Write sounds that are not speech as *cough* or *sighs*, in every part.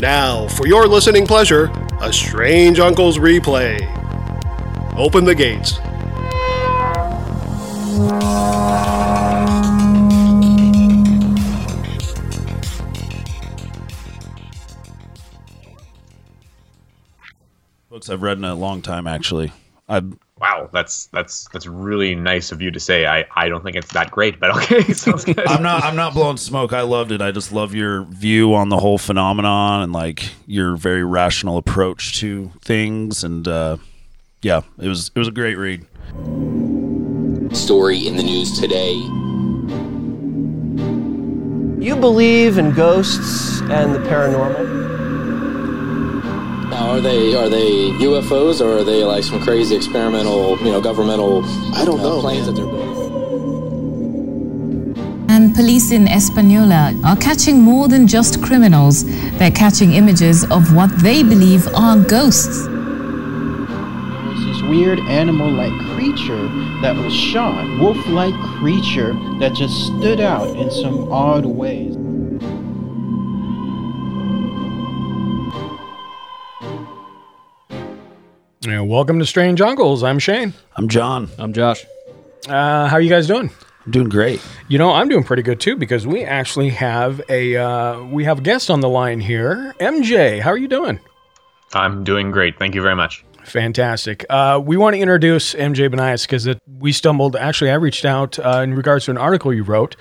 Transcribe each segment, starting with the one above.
Now, for your listening pleasure, a Strange Uncles replay. Open the gates. Books I've read in a long time, actually. I Wow, that's that's that's really nice of you to say. I, I don't think it's that great, but okay, *laughs* sounds good. I'm not I'm not blowing smoke. I loved it. I just love your view on the whole phenomenon and like your very rational approach to things. And uh, yeah, it was it was a great read. Story in the news today. You believe in ghosts and the paranormal? Now, are they are they UFOs or are they like some crazy experimental, you know, governmental? I don't uh, know, planes man. that they're building. And police in Española are catching more than just criminals. They're catching images of what they believe are ghosts. There was this weird animal like creature that was shot, wolf like creature that just stood out in some odd ways. Yeah, welcome to Strange Uncles. I'm Shane. I'm John. I'm Josh. Uh, how are you guys doing? I'm doing great. You know, I'm doing pretty good too because we actually have a uh, we have a guest on the line here. MJ, how are you doing? I'm doing great. Thank you very much. Fantastic. Uh, we want to introduce MJ Banias because we stumbled. Actually, I reached out uh, in regards to an article you wrote,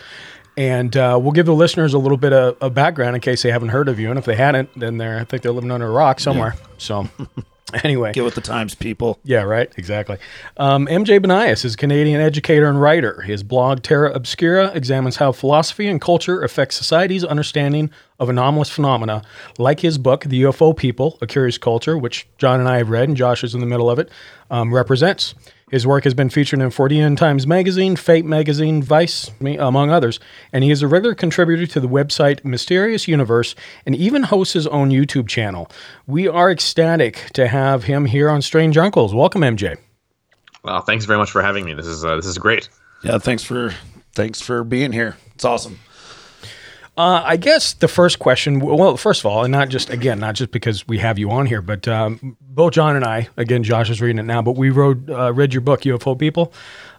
and uh, we'll give the listeners a little bit of, of background in case they haven't heard of you. And if they hadn't, then they're I think they're living under a rock somewhere. So, *laughs* anyway, Get with the times, people. Yeah, right. Exactly. Um, MJ Banias is a Canadian educator and writer. His blog Terra Obscura examines how philosophy and culture affect society's understanding of anomalous phenomena. Like his book, The UFO People: A Curious Culture, which John and I have read, and Josh is in the middle of it, um, represents. His work has been featured in Fortean Times Magazine, Fate Magazine, Vice, among others, and he is a regular contributor to the website Mysterious Universe and even hosts his own YouTube channel. We are ecstatic to have him here on Strange Uncles. Welcome, MJ. Well, thanks very much for having me. This is uh, this is great. Yeah, thanks for thanks for being here. It's awesome. Uh, I guess the first question, well, first of all, and not just again, not just because we have you on here, but um, both John and I, again, Josh is reading it now, but we wrote, uh, read your book, UFO People.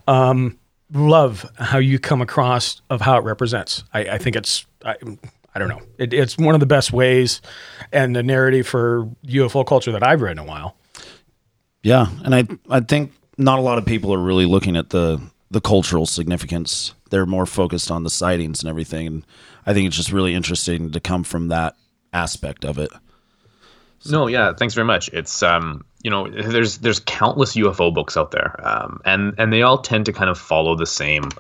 Um, love how you come across of how it represents. I, I think it's, I, I don't know, it, it's one of the best ways and the narrative for UFO culture that I've read in a while. Yeah, and I I think not a lot of people are really looking at the the cultural significance. They're more focused on the sightings and everything, and I think it's just really interesting to come from that aspect of it. No, yeah, thanks very much. It's um, you know, there's there's countless UFO books out there, um, and and they all tend to kind of follow the same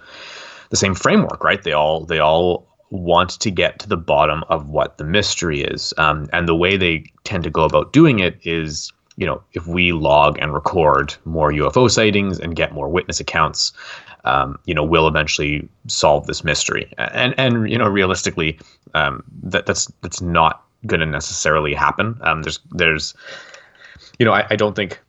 the same framework, right? They all they all want to get to the bottom of what the mystery is, um, and the way they tend to go about doing it is, you know, if we log and record more UFO sightings and get more witness accounts, um, you know, we'll eventually solve this mystery. And and you know, realistically, um, that that's that's not going to necessarily happen. Um, there's there's, you know, I, I don't think,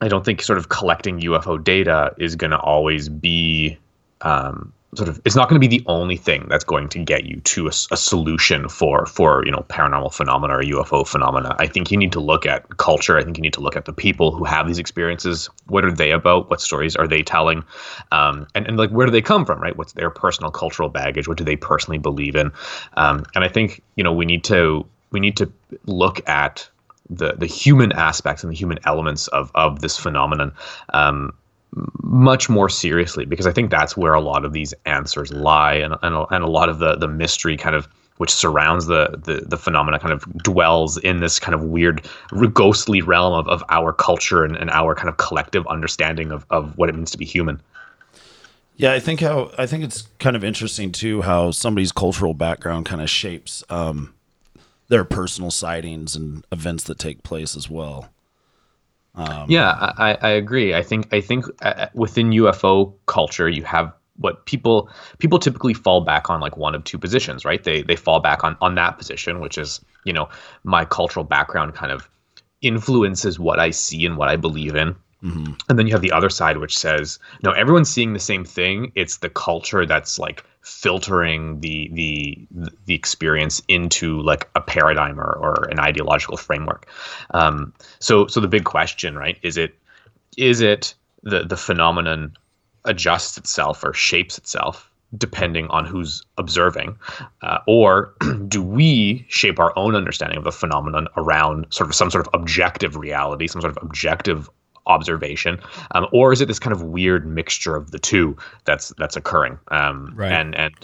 I don't think sort of collecting UFO data is going to always be, um, sort of, it's not going to be the only thing that's going to get you to a solution for for you know paranormal phenomena or UFO phenomena. I think you need to look at culture. I think you need to look at the people who have these experiences. What are they about? What stories are they telling? Um, and and like where do they come from? Right? What's their personal cultural baggage? What do they personally believe in? Um, and I think you know we need to we need to look at the the human aspects and the human elements of of this phenomenon um, much more seriously because I think that's where a lot of these answers lie and and, a- and a lot of the the mystery kind of which surrounds the, the the phenomena kind of dwells in this kind of weird ghostly realm of, of our culture and, and our kind of collective understanding of, of what it means to be human. Yeah, I think how I think it's kind of interesting too how somebody's cultural background kind of shapes um, their personal sightings and events that take place as well. Yeah, I, I agree. I think I think uh, within UFO culture, you have what people people typically fall back on like one of two positions, right? They they fall back on on that position, which is you know my cultural background kind of influences what I see and what I believe in. And then you have the other side, which says, no, everyone's seeing the same thing. It's the culture that's like filtering the the the experience into like a paradigm or, or an ideological framework. Um, so so the big question, right, is it is it the the phenomenon adjusts itself or shapes itself depending on who's observing, uh, or *clears throat* do we shape our own understanding of the phenomenon around sort of some sort of objective reality, some sort of objective observation, um, or is it this kind of weird mixture of the two that's that's occurring? Um, Right. And and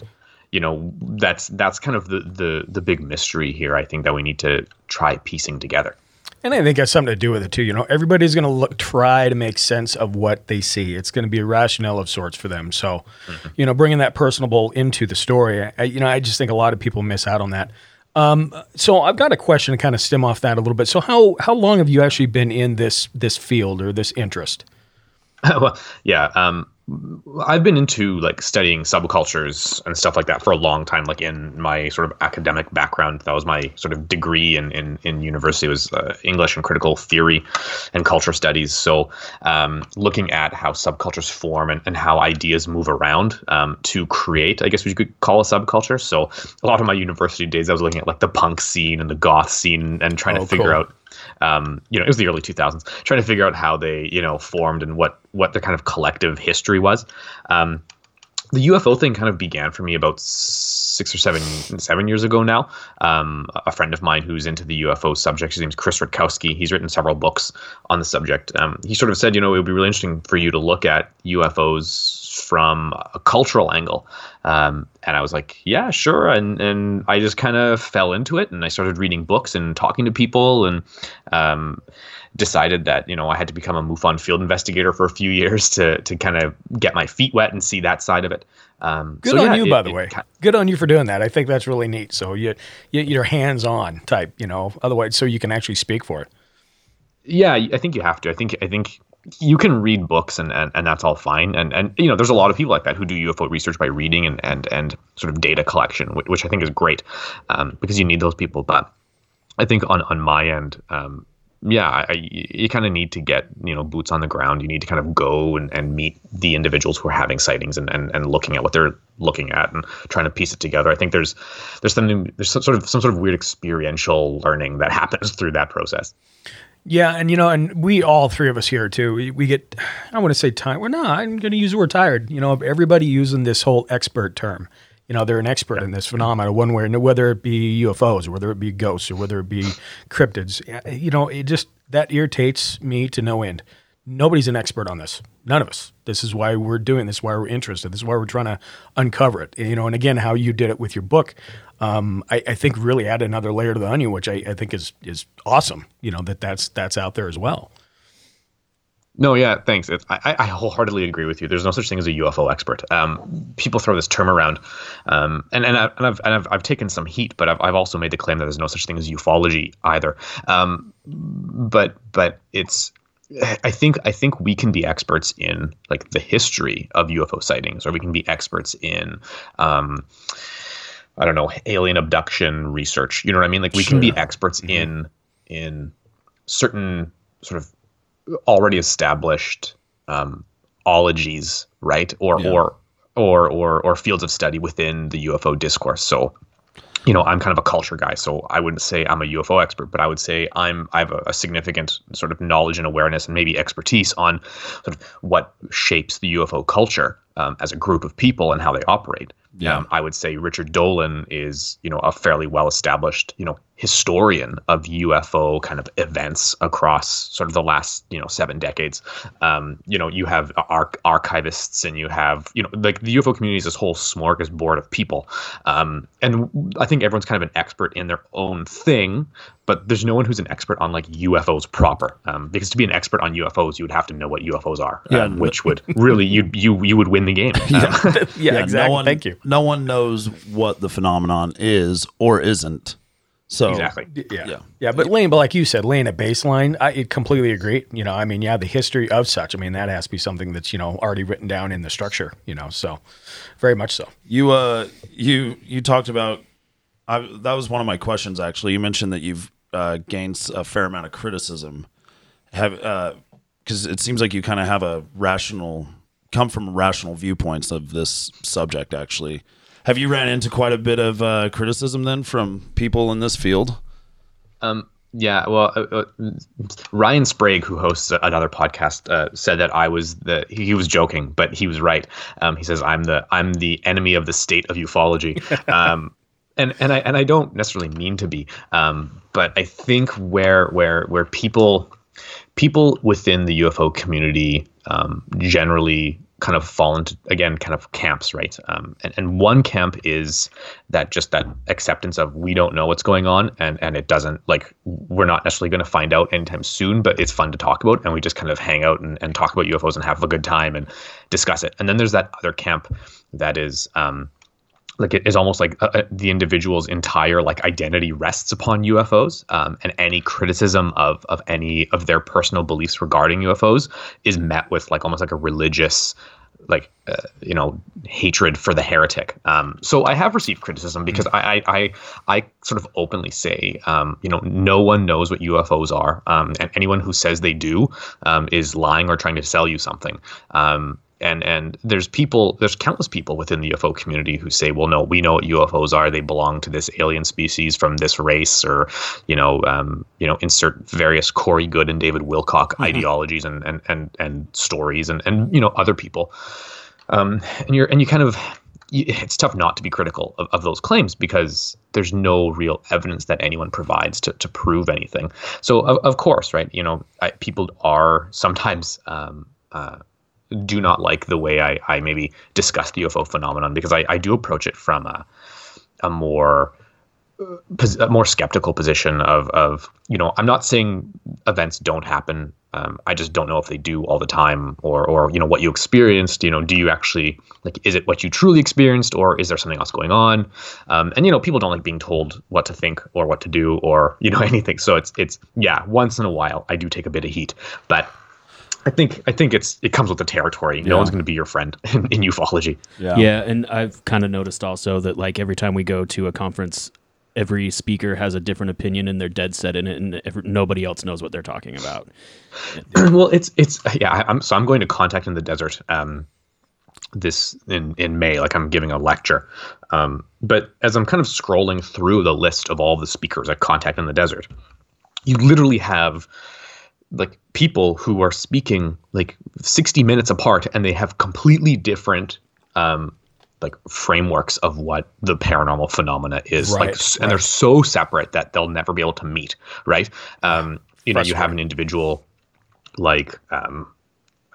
you know that's that's kind of the the the big mystery here. I think that we need to try piecing together. And I think it has something to do with it too. You know, everybody's going to look, try to make sense of what they see. It's going to be a rationale of sorts for them. So, you know, bringing that personable into the story, I, you know, I just think a lot of people miss out on that. Um, so I've got a question to kind of stem off that a little bit. So how how long have you actually been in this this field or this interest? *laughs* well, yeah. Um, I've been into like studying subcultures and stuff like that for a long time. Like in my sort of academic background, that was my sort of degree in in, in university was uh, English and critical theory and culture studies. So um, looking at how subcultures form and, and how ideas move around um, to create, I guess we could call a subculture. So a lot of my university days, I was looking at like the punk scene and the goth scene and trying Oh, to figure cool. out um, you know, it was the early 2000s, trying to figure out how they, you know, formed and what what their kind of collective history was. Um, the UFO thing kind of began for me about six or seven seven years ago now. Um, a friend of mine who's into the UFO subject, his name's Chris Rutkowski. He's written several books on the subject. Um, he sort of said, you know, it would be really interesting for you to look at UFOs from a cultural angle. Um, and I was like, yeah, sure. And and I just kind of fell into it, and I started reading books and talking to people, and um, decided that you know I had to become a MUFON field investigator for a few years to to kind of get my feet wet and see that side of it. Um, Good so on yeah, you, it- by the way. ki- Good on you for doing that. I think that's really neat. So you, you you're hands on type, you know. Otherwise, so you can actually speak for it. yeah i think you have to i think i think you can read books and, and, and that's all fine. And and you know there's a lot of people like that who do ufo research by reading and and, and sort of data collection which, which i think is great um, because you need those people. But i think on on my end um, yeah I, you kind of need to get you know boots on the ground. You need to kind of go and, and meet the individuals who are having sightings and, and, and looking at what they're looking at and trying to piece it together. I think there's there's something there's some sort of some sort of weird experiential learning that happens *laughs* through that process Yeah, and you know, and we all three of us here too. We, we get, I want to say tired. We're not. I'm going to use the word tired. You know, of everybody using this whole expert term. You know, they're an expert in this phenomenon, one way, whether it be UFOs or whether it be ghosts or whether it be cryptids. You know, it just that irritates me to no end. Nobody's an expert on this. None of us. This is why we're doing this. Why we're interested. This is why we're trying to uncover it. You know, and again, how you did it with your book, um, I, I think really added another layer to the onion, which I, I think is is awesome. You know that that's that's out there as well. No, yeah, thanks. It's, I, I wholeheartely agree with you. There's no such thing as a UFO expert. Um, people throw this term around, um, and and, I, and, I've, and I've I've taken some heat, but I've, I've also made the claim that there's no such thing as ufology either. Um, but but it's I think I think we can be experts in like the history of UFO sightings, or we can be experts in. Um, I don't know alien abduction research. You know what I mean? Like we can be experts in in certain sort of already established um, ologies, right? Or Yeah. or or or or fields of study within the UFO discourse. So, you know, I'm kind of a culture guy, so I wouldn't say I'm a UFO expert, but I would say I'm I have a, a significant sort of knowledge and awareness and maybe expertise on sort of what shapes the UFO culture um, as a group of people and how they operate. Yeah. Um, I would say Richard Dolan is, you know, a fairly well established, you know, historian of UFO kind of events across sort of the last, you know, seven decades. Um, you know, you have arch- archivists and you have, you know, like the UFO community is this whole smorgasbord of people. Um, and I think everyone's kind of an expert in their own thing, but there's no one who's an expert on like UFOs proper. Um, because to be an expert on UFOs, you would have to know what UFOs are, Yeah. um, which would really you you you would win the game. *laughs* Um, Yeah, exactly. No one, Thank you. No one knows what the phenomenon is or isn't. So exactly. Yeah. Yeah. yeah. But laying, but like you said, laying a baseline, I completely agree. You know, I mean, yeah, the history of such, I mean, that has to be something that's, you know, already written down in the structure, you know, so very much so. You uh you you talked about I, that was one of my questions actually. You mentioned that you've uh, gained a fair amount of criticism. Have because it seems like you kind of have a rational come from rational viewpoints of this subject actually. Have you ran into quite a bit of uh, criticism then from people in this field? Um, yeah, well, uh, uh, Ryan Sprague, who hosts another podcast, uh, said that I was the. He was joking, but he was right. Um, he says I'm the I'm the enemy of the state of ufology, *laughs* um, and and I and I don't necessarily mean to be, um, but I think where where where people people within the UFO community um, generally kind of fall into again kind of camps right? Um, and, and one camp is that just that acceptance of we don't know what's going on and and it doesn't like we're not necessarily going to find out anytime soon but it's fun to talk about and we just kind of hang out and, and talk about ufos and have a good time and discuss it. And then there's that other camp that is um, like it is almost like uh, uh, the individual's entire like identity rests upon UFOs, um, and any criticism of of any of their personal beliefs regarding UFOs is met with like almost like a religious like uh, you know hatred for the heretic. Um, so I have received criticism because I, I I, I sort of openly say um, you know no one knows what UFOs are, um, and anyone who says they do um, is lying or trying to sell you something. Um, and and there's people there's countless people within the UFO community who say well no we know what UFOs are they belong to this alien species from this race or you know um, you know insert various Corey Goode and David Wilcock mm-hmm. ideologies and and and and stories and and you know other people um, and you're and you kind of it's tough not to be critical of, of those claims because there's no real evidence that anyone provides to, to prove anything. So of, of course, right? You know, I, people are sometimes um, uh, do not like the way I, I maybe discuss the UFO phenomenon because I, I do approach it from a, a more a more skeptical position of of you know I'm not saying events don't happen. Um, I just don't know if they do all the time or or you know what you experienced. You know, do you actually like is it what you truly experienced or is there something else going on? Um, and you know, people don't like being told what to think or what to do or you know *laughs* anything. So it's it's yeah, once in a while I do take a bit of heat, but I think I think it's it comes with the territory. No one's going to be your friend *laughs* in, in ufology. Yeah. yeah, and I've kind of noticed also that like every time we go to a conference, every speaker has a different opinion and they're dead set in it, and every, nobody else knows what they're talking about. *clears throat* well, it's it's yeah. I'm so I'm going to contact in the desert. Um, this in in May, like I'm giving a lecture. Um, but as I'm kind of scrolling through the list of all the speakers at Contact in the Desert, you literally have like people who are speaking like 60 minutes apart and they have completely different um like frameworks of what the paranormal phenomena is right, like and they're so separate that they'll never be able to meet right um you know you have an individual like um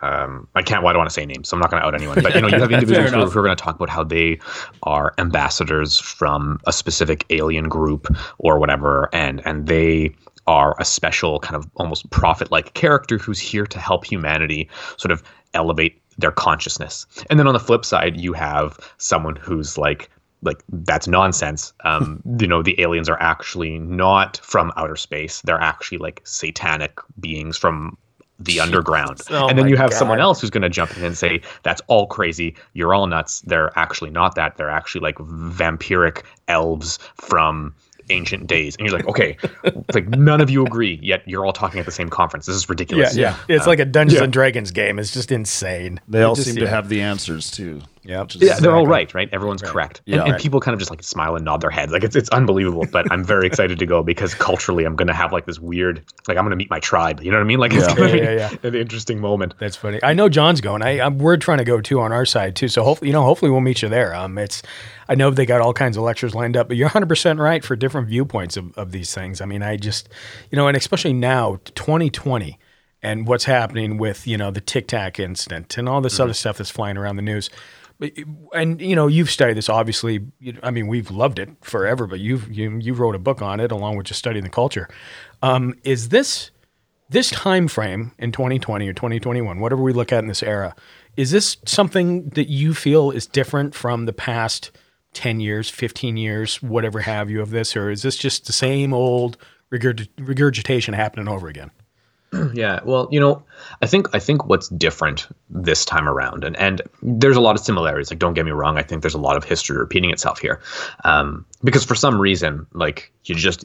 um, I can't. Well, I don't want to say names, so I'm not going to out anyone. But you know, you have *laughs* individuals who, who are going to talk about how they are ambassadors from a specific alien group or whatever, and and they are a special kind of almost prophet like character who's here to help humanity sort of elevate their consciousness. And then on the flip side, you have someone who's like, like that's nonsense. Um, *laughs* you know, the aliens are actually not from outer space. They're actually like satanic beings from the underground. *laughs* Oh and then you have God. someone else who's going to jump in and say, that's all crazy. You're all nuts. They're actually not that. They're actually like vampiric elves from ancient days. And you're like okay like none of you agree yet you're all talking at the same conference. This is ridiculous. Yeah, yeah. it's like a dungeons yeah. and dragons game. It's just insane. They all just, seem to have the answers too yeah, yeah, they're all right, right? Everyone's right. correct, yeah, and, and right. people kind of just like smile and nod their heads, like it's it's unbelievable. But I'm very excited to go because culturally, I'm going to have like this weird, like I'm going to meet my tribe. You know what I mean? Like it's going to yeah, be an interesting moment. That's funny. I know John's going. I I'm, we're trying to go too on our side too. So hopefully, you know, hopefully we'll meet you there. Um, it's I know they got all kinds of lectures lined up, but you're 100 percent right for different viewpoints of of these things. I mean, I just, you know, and especially now, 2020 and what's happening with you know the Tic Tac incident and all this mm-hmm. other stuff that's flying around the news and you know you've studied this obviously i mean we've loved it forever but you've you, you wrote a book on it along with just studying the culture. Um, is this this time frame in 2020 or 2021 whatever we look at in this era is this something that you feel is different from the past 10 years 15 years whatever have you of this? Or is this just the same old regurgitation happening over again *clears throat* yeah, well, you know, I think I think what's different this time around, and and there's a lot of similarities. Like, don't get me wrong, I think there's a lot of history repeating itself here, um, because for some reason, like you just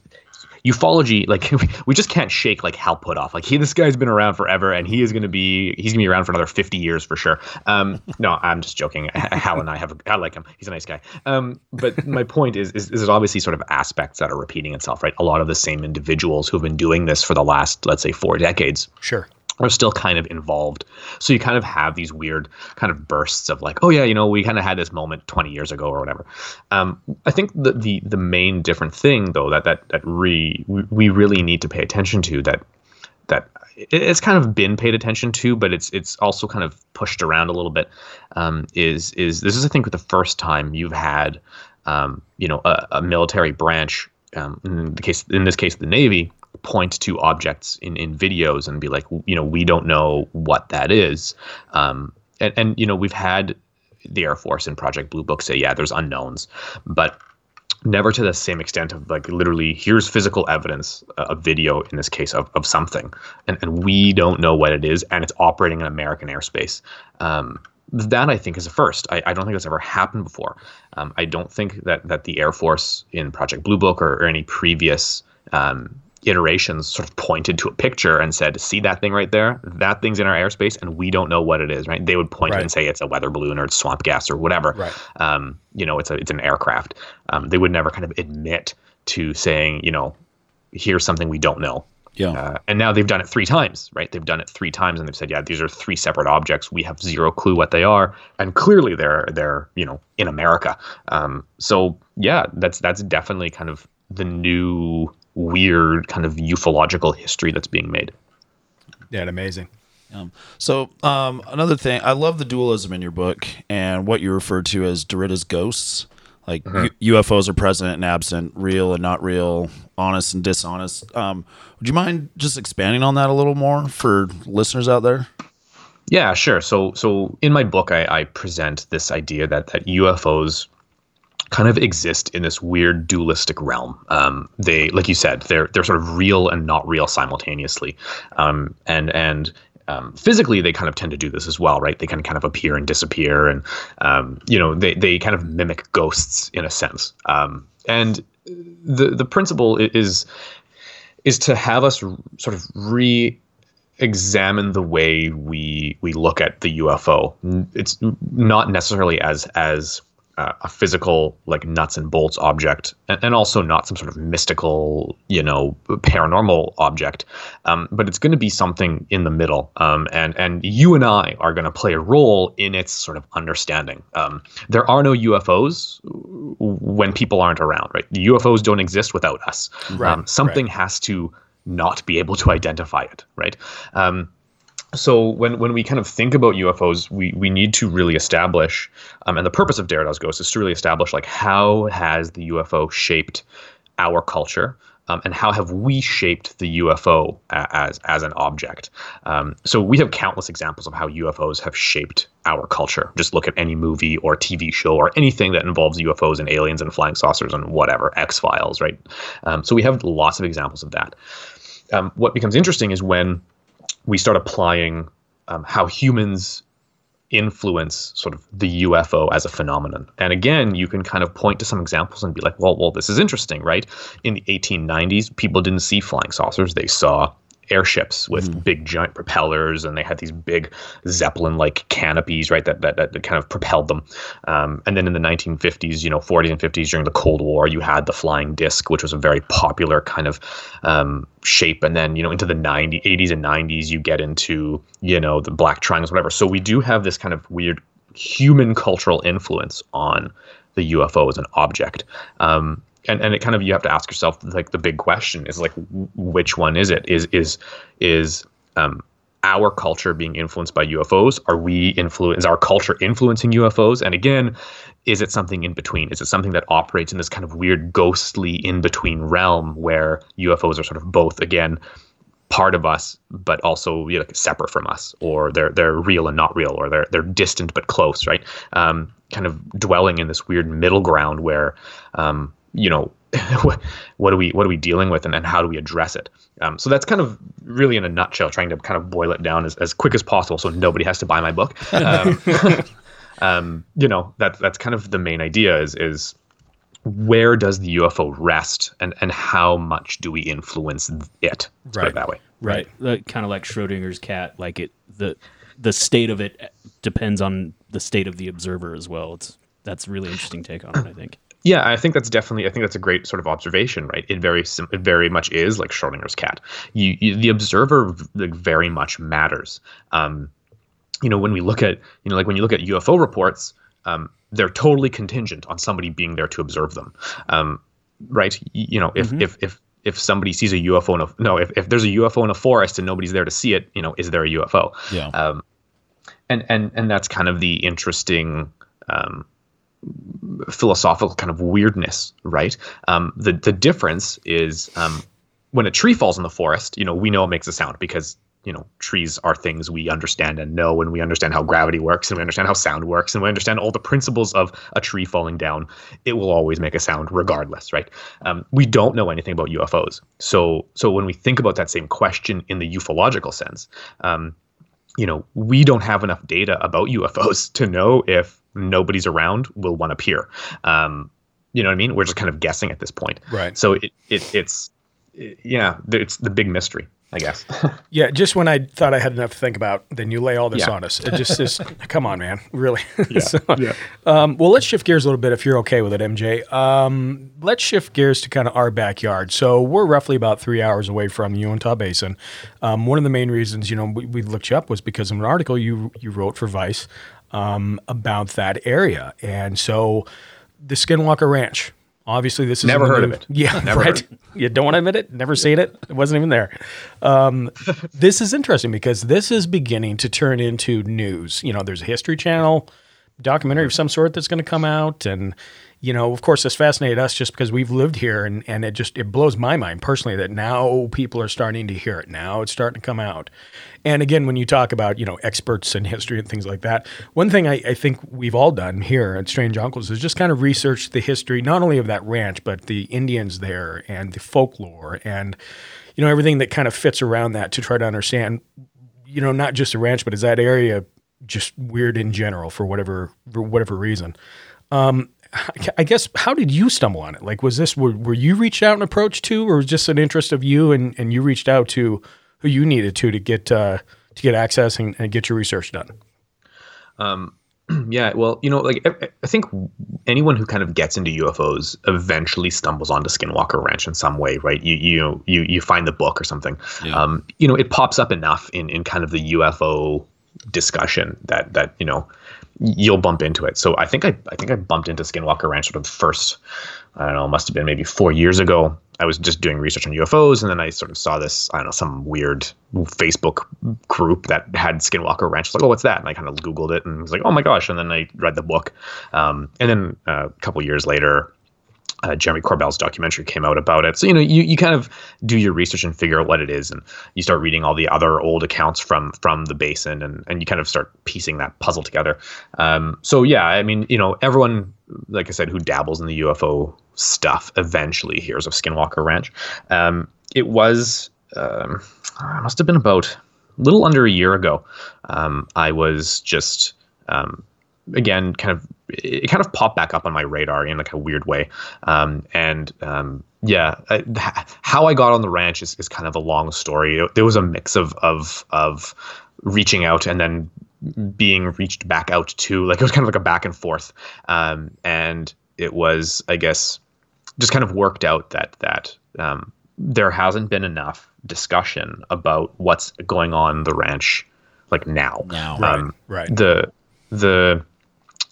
ufology like *laughs* we just can't shake like Hal Puthoff. Like he this guy's been around forever and he is going to be he's going to be around for another 50 years for sure. Um, *laughs* no, I'm just joking. *laughs* Hal and I have I like him. He's a nice guy. Um, but my point is, is is there's obviously sort of aspects that are repeating itself, right? A lot of the same individuals who've been doing this for the last let's say 4 decades. Sure are still kind of involved. So you kind of have these weird kind of bursts of like, oh yeah, you know, we kind of had this moment 20 years ago or whatever. Um, I think the, the the main different thing though that that that re, we really need to pay attention to that that it's kind of been paid attention to, but it's it's also kind of pushed around a little bit. Um, is is this is I think the first time you've had um, you know a, a military branch um, in the case in this case the Navy point to objects in, in videos and be like, you know, we don't know what that is. Um, and, and, you know, we've had the Air Force and Project Blue Book say, yeah, there's unknowns, but never to the same extent of like literally here's physical evidence, a video in this case of, of something, and, and we don't know what it is, and it's operating in American airspace. Um, that I think is a first. I, I don't think that's ever happened before. Um, I don't think that that the Air Force in Project Blue Book or, or any previous um, iterations sort of pointed to a picture and said, "See that thing right there? That thing's in our airspace, and we don't know what it is." Right? They would point right. and say it's a weather balloon or it's swamp gas or whatever. Right. Um, you know, it's a it's an aircraft. Um, they would never kind of admit to saying, you know, here's something we don't know. Yeah. Uh, and now they've done it three times, right? They've done it three times, and they've said, "Yeah, these are three separate objects. We have zero clue what they are, and clearly they're they're you know in America." Um, so yeah, that's that's definitely kind of the new weird kind of ufological history that's being made. Yeah, amazing. Um, so um, another thing, I love the dualism in your book and what you refer to as Derrida's ghosts. Like mm-hmm. U- UFOs are present and absent, real and not real, honest and dishonest. Um, would you mind just expanding on that a little more for listeners out there? Yeah, sure. So, so in my book, I, I present this idea that that UFOs kind of exist in this weird dualistic realm. Um, they, like you said, they're they're sort of real and not real simultaneously, um, and and um, physically they kind of tend to do this as well, right? They can kind of appear and disappear, and um, you know they they kind of mimic ghosts in a sense. Um, and the the principle is is to have us sort of re examine the way we we look at the UFO. It's not necessarily as as uh, a physical like nuts and bolts object and, and, also not some sort of mystical you know paranormal object. Um, but it's going to be something in the middle um, and and you and i are going to play a role in its sort of understanding. Um, there are no ufos when people aren't around right? The ufos don't exist without us. Right, um, something right. has to not be able to identify it right? Um, so when when we kind of think about UFOs, we we need to really establish, um, and the purpose of Derrida's Ghost is to really establish like how has the UFO shaped our culture, um, and how have we shaped the UFO as as an object? Um, so we have countless examples of how UFOs have shaped our culture. Just look at any movie or TV show or anything that involves UFOs and aliens and flying saucers and whatever X Files, right? Um, so we have lots of examples of that. Um, what becomes interesting is when we start applying um, how humans influence sort of the UFO as a phenomenon. And again, you can kind of point to some examples and be like, well, well, this is interesting, right? In the 1890s, people didn't see flying saucers; they saw airships with mm. big giant propellers and they had these big zeppelin like canopies right that, that, that kind of propelled them. Um, and then in the 1950s you know 40s and 50s during the cold war you had the flying disc which was a very popular kind of um, shape. And then you know into the 90s 80s and 90s you get into you know the black triangles whatever. So we do have this kind of weird human cultural influence on the UFO as an object. Um, and and it kind of you have to ask yourself like the big question is like which one is it is is is um our culture being influenced by UFOs? Are we influence? Is our culture influencing UFOs? And again, is it something in between? Is it something that operates in this kind of weird ghostly in between realm where UFOs are sort of both again part of us, but also you know, separate from us, or they're they're real and not real, or they're they're distant but close, right? Um, kind of dwelling in this weird middle ground where um, you know *laughs* what are we what are we dealing with and, and how do we address it um, so that's kind of really in a nutshell trying to kind of boil it down as, as quick as possible so nobody has to buy my book *laughs* um, *laughs* um, you know that that's kind of the main idea is is where does the UFO rest, and and how much do we influence it? Let's put it that way. Right. kind of like Schrodinger's cat. Like it, the the state of it depends on the state of the observer as well. It's that's a really interesting take on it. I think. Yeah, I think that's definitely. I think that's a great sort of observation, right? It very, sim- it very much is like Schrodinger's cat. You, you the observer, like, very much matters. Um, you know, when we look at, you know, like when you look at UFO reports, um, they're totally contingent on somebody being there to observe them, um, right? You, you know, if Mm-hmm. if if if somebody sees a UFO in a no, if, if there's a UFO in a forest and nobody's there to see it, you know, is there a UFO? Yeah. Um, and and and that's kind of the interesting um, philosophical kind of weirdness, right? Um, the the difference is um, when a tree falls in the forest, you know, we know it makes a sound because you know trees are things we understand and know, and we understand how gravity works, and we understand how sound works, and we understand all the principles of a tree falling down. It will always make a sound regardless, right? Um, we don't know anything about UFOs, so so when we think about that same question in the ufological sense. Um, you know, we don't have enough data about UFOs *laughs* to know if nobody's around will one appear. Um, you know what I mean? We're just kind of guessing at this point. Right. So it, it it's it, yeah, it's the big mystery, I guess. *laughs* Yeah, just when I thought I had enough to think about, then you lay all this Yeah. on us. It just is, *laughs* come on, man, really. *laughs* Yeah, So, yeah. Um, well, let's shift gears a little bit if you're okay with it, MJ. Um, let's shift gears to kind of our backyard. So we're roughly about three hours away from the Uintah Basin. Um, one of the main reasons, you know, we, we looked you up was because of an article you you wrote for Vice um, about that area, and so the Skinwalker Ranch. Obviously, this is Never heard of it. *laughs* Yeah, Never right. heard. You don't want to admit it. Never seen it. It wasn't even there. Um, *laughs* this is interesting because this is beginning to turn into news. You know, there's a History Channel documentary of some sort that's going to come out, and you know, of course, this fascinated us just because we've lived here, and and it just it blows my mind personally that now people are starting to hear it. Now it's starting to come out. And again, when you talk about you know experts in history and things like that, one thing I, I think we've all done here at Strange Uncles is just kind of research the history not only of that ranch but the Indians there and the folklore and you know everything that kind of fits around that to try to understand you know not just the ranch but is that area just weird in general for whatever for whatever reason. Um, I guess how did you stumble on it? Like, was this were, were you reached out and approached to, or was just an interest of you and, and you reached out to who you needed to to get uh, to get access and, and get your research done? Um, *clears throat* yeah, well, you know, like I, I think anyone who kind of gets into UFOs eventually stumbles onto Skinwalker Ranch in some way, right? You you you you find the book or something. Um, you know, it pops up enough in in kind of the UFO discussion that that you know you'll bump into it. So I think I I think I bumped into Skinwalker Ranch sort of the first I don't know, must have been maybe four years ago. I was just doing research on UFOs, and then I sort of saw this, I don't know, some weird Facebook group that had Skinwalker Ranch. I was like, oh, what's that? And I kind of Googled it and was like, oh my gosh. And then I read the book. Um, and then uh, a couple years later, uh, Jeremy Corbell's documentary came out about it. So, you know, you, you kind of do your research and figure out what it is. And you start reading all the other old accounts from from the basin and, and you kind of start piecing that puzzle together. Um, so, yeah, I mean, you know, everyone, like I said, who dabbles in the UFO stuff eventually hears of Skinwalker Ranch. Um, it was, um, must have been about a little under a year ago. Um, I was just, um, again, kind of, it kind of popped back up on my radar in like a weird way. Um, and um, yeah, I, how I got on the ranch is, is kind of a long story. There was a mix of of of reaching out and then being reached back out to. Like it was kind of like a back and forth. Um, and it was, I guess, just kind of worked out that that um, there hasn't been enough discussion about what's going on the ranch like now. Now. um, right. The the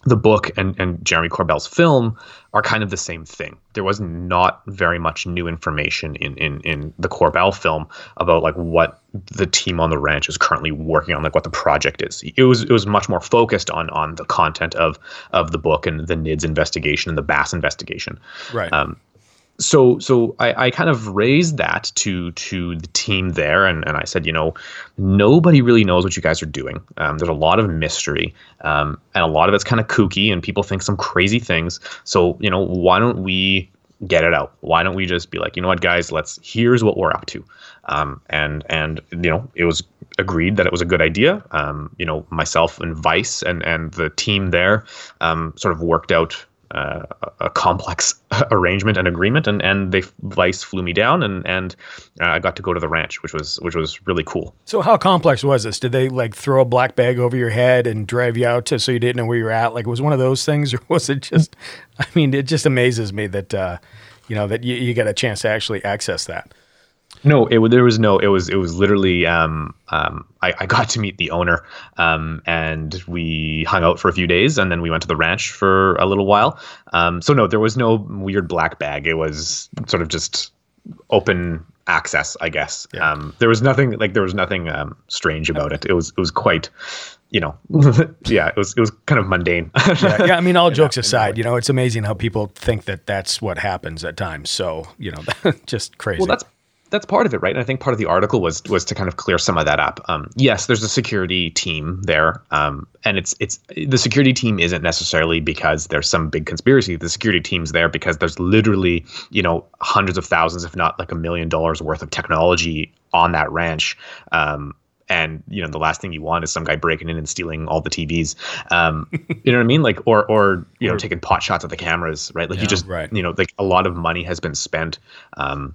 the book and, and Jeremy Corbell's film are kind of the same thing. There was not very much new information in, in, in the Corbell film about like what the team on the ranch is currently working on, like what the project is. It was it was much more focused on on the content of of the book and the NIDS investigation and the BAASS investigation. Right. Um, so so I, I kind of raised that to to the team there and, and I said, you know, nobody really knows what you guys are doing. Um, there's a lot of mystery um, and a lot of it's kind of kooky and people think some crazy things. So, you know, why don't we get it out? Why don't we just be like, you know what, guys, let's here's what we're up to. Um, and and you know, it was agreed that it was a good idea. Um, you know, myself and Vice and and the team there um, sort of worked out uh, a complex *laughs* arrangement and agreement, and and they Vice flew me down, and and uh, I got to go to the ranch, which was which was really cool. So how complex was this? Did they like throw a black bag over your head and drive you out to so you didn't know where you were at? Like was one of those things, or *laughs* was it just? I mean, it just amazes me that uh, you know that you, you get a chance to actually access that. No, it there was no. It was it was literally. Um, um, I, I got to meet the owner, um, and we hung out for a few days, and then we went to the ranch for a little while. Um, so no, there was no weird black bag. It was sort of just open access, I guess. Yeah. Um, there was nothing like there was nothing um, strange about it. It was it was quite you know, *laughs* yeah, it was it was kind of mundane. yeah, yeah, I mean, all *laughs* jokes aside, you know, it's amazing how people think that that's what happens at times. So, you know, *laughs* just crazy. Well, that's that's part of it, right? And I think part of the article was was to kind of clear some of that up. Um, yes, there's a security team there, um, and it's it's the security team isn't necessarily because there's some big conspiracy. The security team's there because there's literally you know hundreds of thousands, if not like a million dollars worth of technology on that ranch. Um, and you know the last thing you want is some guy breaking in and stealing all the TVs. Um, you know what I mean? Like or or you know taking pot shots at the cameras, right? Like yeah, you just right. you know like a lot of money has been spent um,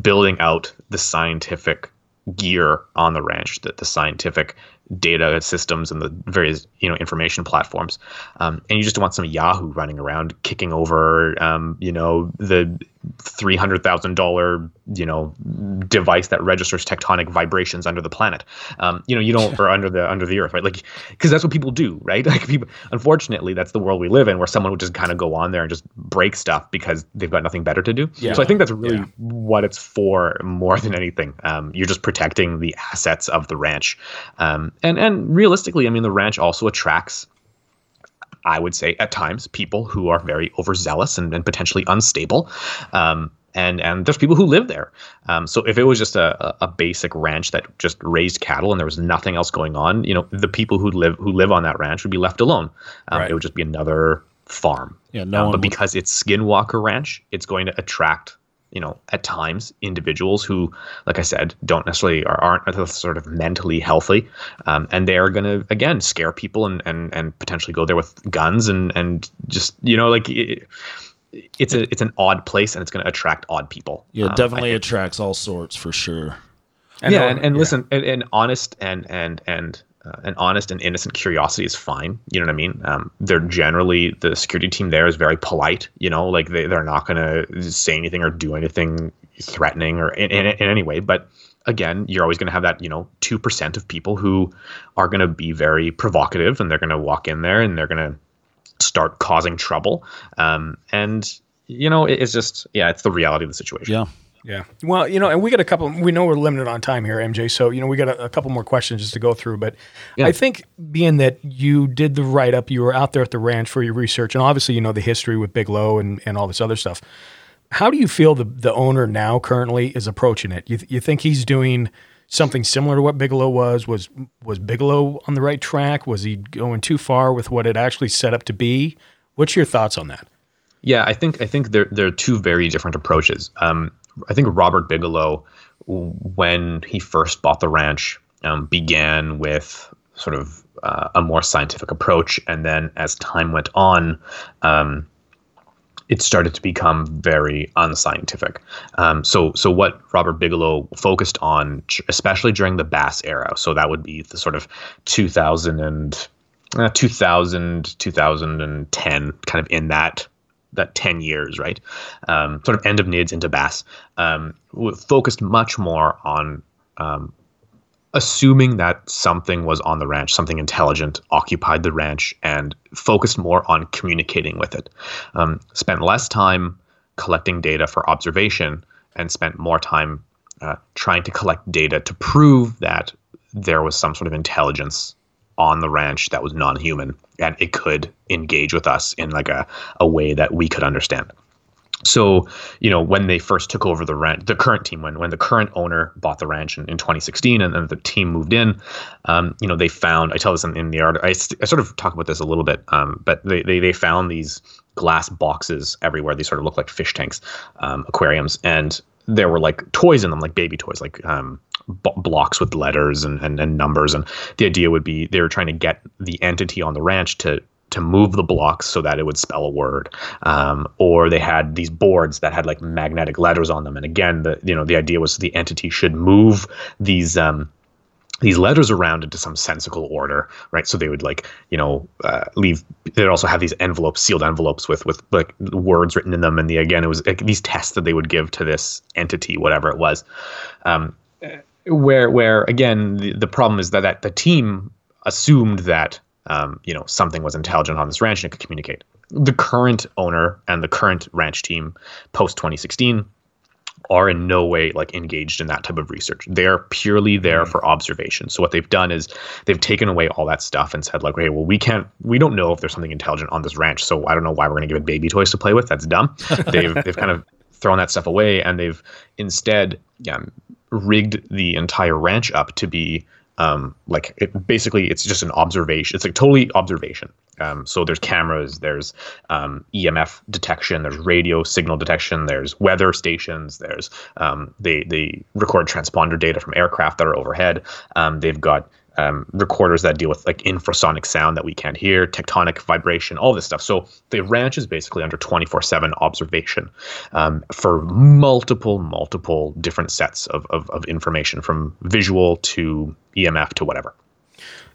building out the scientific gear on the ranch, the, the scientific data systems and the various you know information platforms, um, and you just want some Yahoo running around kicking over um, you know the three hundred thousand dollar you know device that registers tectonic vibrations under the planet. Um, you know you don't or under the under the earth, right? Like because that's what people do, right? *laughs* Like people, unfortunately, that's the world we live in, where someone would just kind of go on there and just break stuff because they've got nothing better to do. Yeah. So I think that's really yeah. what it's for more than anything. Um, you're just protecting the assets of the ranch, um, and and realistically, I mean the ranch also attracts I would say at times people who are very overzealous and, and potentially unstable. Um, and and there's people who live there. Um, so if it was just a, a basic ranch that just raised cattle and there was nothing else going on, you know, the people who live who live on that ranch would be left alone. Um, right. It would just be another farm. Yeah, no. Um, but because it's Skinwalker Ranch, it's going to attract you know, at times individuals who, like I said, don't necessarily are, aren't sort of mentally healthy, um, and they are going to again scare people and, and and potentially go there with guns and and just you know like. It, it's a it's an odd place and it's going to attract odd people. Yeah, um, definitely attracts all sorts for sure. And yeah, and, and yeah. listen, and, and honest and and and uh, an honest and innocent curiosity is fine. You know what I mean? Um, they're generally the security team there is very polite. You know, like they they're not going to say anything or do anything threatening or in, in, in any way. But again, you're always going to have that you know two percent of people who are going to be very provocative and they're going to walk in there and they're going to start causing trouble. Um, and you know, it, it's just yeah, it's the reality of the situation. Yeah. Yeah. Well, you know, and we got a couple, we know we're limited on time here, MJ. So, you know, we got a, a couple more questions just to go through. But yeah. I think being that you did the write up, you were out there at the ranch for your research, and obviously, you know, the history with Bigelow and, and all this other stuff. How do you feel the, the owner now currently is approaching it? You, you think he's doing something similar to what Bigelow was? Was was Bigelow on the right track? Was he going too far with what it actually set up to be? What's your thoughts on that? Yeah, I think I think there there are two very different approaches. Um, I think Robert Bigelow, when he first bought the ranch, um, began with sort of uh, a more scientific approach, and then as time went on, um, it started to become very unscientific. Um, so, so what Robert Bigelow focused on, especially during the BAASS era, so that would be the sort of 2000 and uh, 2000 2010 kind of in that that 10 years, right? Um, sort of end of NIDS into BAASS, um, focused much more on um, assuming that something was on the ranch, something intelligent occupied the ranch, and focused more on communicating with it. Um, spent less time collecting data for observation and spent more time uh, trying to collect data to prove that there was some sort of intelligence on the ranch that was non-human and it could engage with us in like a, a way that we could understand. So you know when they first took over the ranch the current team when when the current owner bought the ranch in, in 2016 and then the team moved in um, you know they found i tell this in, in the art I, I sort of talk about this a little bit um, but they, they they found these glass boxes everywhere. They sort of look like fish tanks um, aquariums and there were like toys in them like baby toys like um, b- blocks with letters and, and, and numbers. And the idea would be they were trying to get the entity on the ranch to to move the blocks so that it would spell a word, um, or they had these boards that had like magnetic letters on them. And again, the you know the idea was the entity should move these. Um, these letters around into some sensical order, right? So they would like, you know, uh, leave. They'd also have these envelopes, sealed envelopes with with like words written in them, and the again, it was like these tests that they would give to this entity, whatever it was. Um, where where again, the, the problem is that, that the team assumed that um, you know something was intelligent on this ranch and it could communicate. The current owner and the current ranch team, post 2016, are in no way like engaged in that type of research. They're purely there for observation. So what they've done is they've taken away all that stuff and said like, "Hey, well we can't, we don't know if there's something intelligent on this ranch. So I don't know why we're going to give it baby toys to play with. That's dumb. *laughs* they've they've kind of thrown that stuff away and they've instead yeah, rigged the entire ranch up to be um, like it, basically it's just an observation. It's like totally observation. Um, so there's cameras, there's um, EMF detection, there's radio signal detection, there's weather stations, there's um, they they record transponder data from aircraft that are overhead. Um, they've got um, recorders that deal with like infrasonic sound that we can't hear, tectonic vibration, all this stuff. So the ranch is basically under 24 7 observation um, for multiple, multiple different sets of, of, of information from visual to EMF to whatever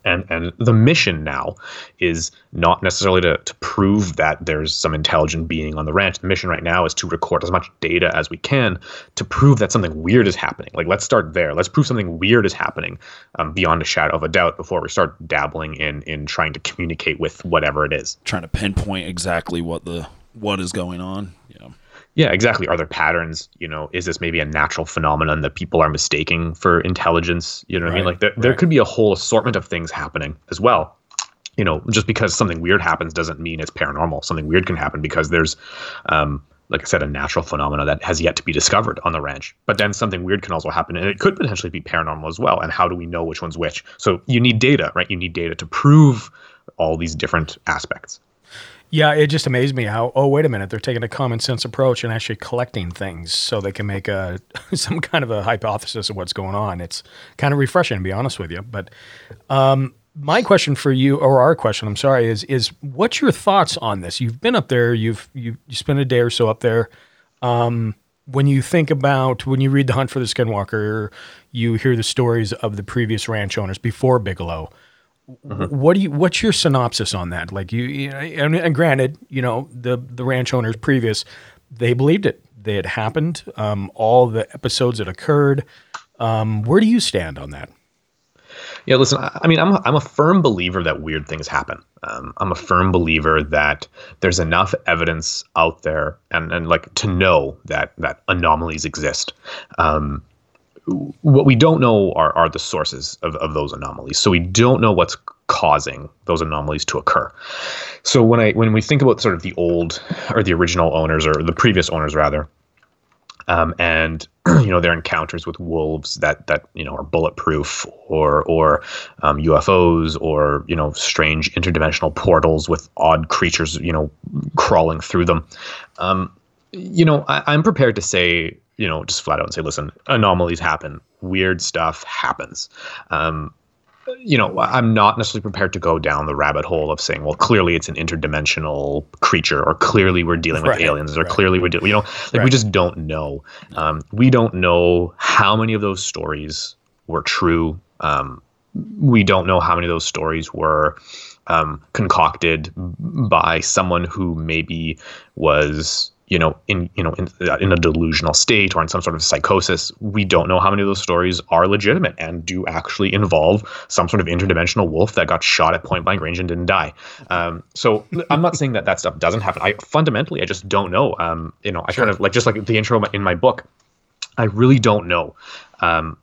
and and the mission now is not necessarily to, to prove that there's some intelligent being on the ranch. The mission right now is to record as much data as we can to prove that something weird is happening. Like let's start there. Let's prove something weird is happening um, beyond a shadow of a doubt before we start dabbling in in trying to communicate with whatever it is. Trying to pinpoint exactly what the what is going on. Yeah yeah, exactly. Are there patterns? You know, is this maybe a natural phenomenon that people are mistaking for intelligence? You know what right, I mean? Like there, right. there could be a whole assortment of things happening as well. You know, just because something weird happens doesn't mean it's paranormal. Something weird can happen because there's, um, like I said, a natural phenomena that has yet to be discovered on the ranch. But then something weird can also happen, and it could potentially be paranormal as well. And how do we know which one's which? So you need data, right? You need data to prove all these different aspects. Yeah, it just amazed me how oh wait a minute they're taking a common sense approach and actually collecting things so they can make a *laughs* some kind of a hypothesis of what's going on. It's kind of refreshing to be honest with you. But um, my question for you, or our question, I'm sorry, is is what's your thoughts on this? You've been up there, you've you you spent a day or so up there. Um, when you think about when you read The Hunt for the Skinwalker, you hear the stories of the previous ranch owners before Bigelow Mm-hmm. What do you? What's your synopsis on that? Like you, you know, and, and, granted, you know the the ranch owners previous, they believed it. They had happened. Um, all the episodes that occurred. Um, where do you stand on that? Yeah, listen. I mean, I'm a, I'm a firm believer that weird things happen. Um, I'm a firm believer that there's enough evidence out there, and and like to know that that anomalies exist. Um, what we don't know are, are the sources of, of those anomalies. So we don't know what's causing those anomalies to occur. So when I when we think about sort of the old or the original owners or the previous owners rather, um, and *clears throat* you know their encounters with wolves that that you know are bulletproof or or um, UFOs or you know strange interdimensional portals with odd creatures you know crawling through them. Um, you know I, I'm prepared to say you know, just flat out and say, listen, anomalies happen, weird stuff happens. Um, you know, I'm not necessarily prepared to go down the rabbit hole of saying, well, clearly it's an interdimensional creature, or clearly we're dealing with right, aliens, or right. clearly we're dealing, you know, like right. we just don't know. Um, we don't know how many of those stories were true. Um, we don't know how many of those stories were um, concocted by someone who maybe was you know, in you know, in, uh, in a delusional state or in some sort of psychosis, we don't know how many of those stories are legitimate and do actually involve some sort of interdimensional wolf that got shot at point blank range and didn't die. Um, so I'm not saying that that stuff doesn't happen. I fundamentally, I just don't know. Um, you know, I sure. kind of like just like the intro in my book. I really don't know. Um,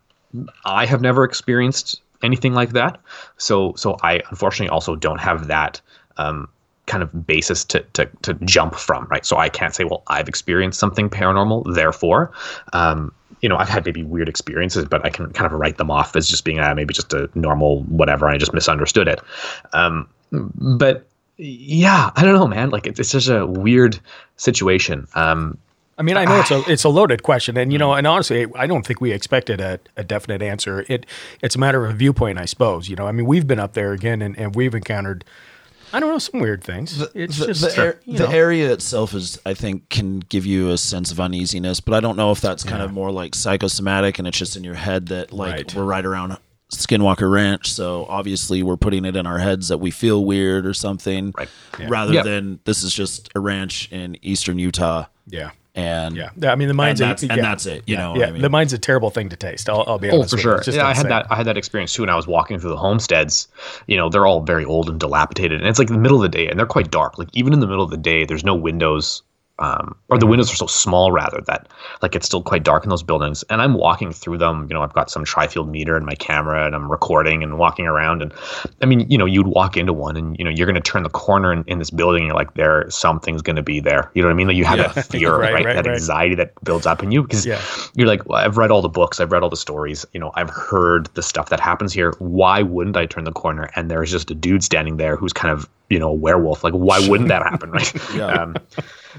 I have never experienced anything like that, so so I unfortunately also don't have that um, kind of basis to, to, to jump from, right? So I can't say, well, I've experienced something paranormal, therefore, um, you know, I've had maybe weird experiences, but I can kind of write them off as just being uh, maybe just a normal whatever. I just misunderstood it. Um, but yeah, I don't know, man. Like it's, it's such a weird situation. Um, I mean, I know it's a *sighs* it's a loaded question, and you know, and honestly, I don't think we expected a, a definite answer. It it's a matter of viewpoint, I suppose. You know, I mean, we've been up there again, and, and we've encountered I don't know some weird things. it's the, just the, ar- you the area itself is i think can give you a sense of uneasiness but i don't know if that's kind of more like psychosomatic and it's just in your head that like Right. we're right around skinwalker ranch so obviously we're putting it in our heads that we feel weird or something Right. rather Yeah. than this is just a ranch in eastern utah Yeah. And Yeah. I mean, the mine's and a- that's, and that's it you yeah, know what yeah. I mean? the mine's a terrible thing to taste. I'll, I'll be Oh, for with sure. Just Yeah, I had that. I had that experience too when I was walking through the homesteads. You know, they're all very old and dilapidated, and it's like the middle of the day, and they're quite dark. Like even in the middle of the day, there's no windows, um, or the windows are so small rather that like it's still quite dark in those buildings. And I'm walking through them. You know, I've got some tri-field meter in my camera, and I'm recording and walking around. And I mean, you know, you'd walk into one, and you know, you're going to turn the corner in, in this building, and you're like, there, something's going to be there. You know what I mean? Like you have that *laughs* fear, Right, right? right, that anxiety that builds up in you because Yeah. you're like, well, I've read all the books, I've read all the stories, you know, I've heard the stuff that happens here. Why wouldn't I turn the corner and there's just a dude standing there who's kind of, you know, a werewolf? Like, why wouldn't that happen, right? *laughs* Yeah. Um,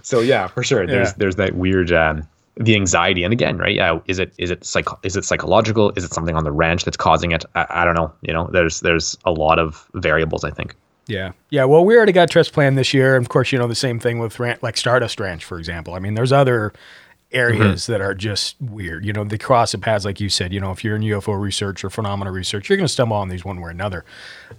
so yeah, for sure. There's Yeah. there's that weird um, the anxiety, and again, right? Yeah, is it is it psych- is it psychological? Is it something on the ranch that's causing it? I, I don't know. You know, there's there's a lot of variables. I think. Yeah. Yeah. Well, we already got trips planned this year. And of course, you know, the same thing with ran- like Stardust Ranch, for example. I mean, there's other areas Mm-hmm. that are just weird. You know, the cross the paths, like you said, you know, if you're in UFO research or phenomena research, you're going to stumble on these one way or another.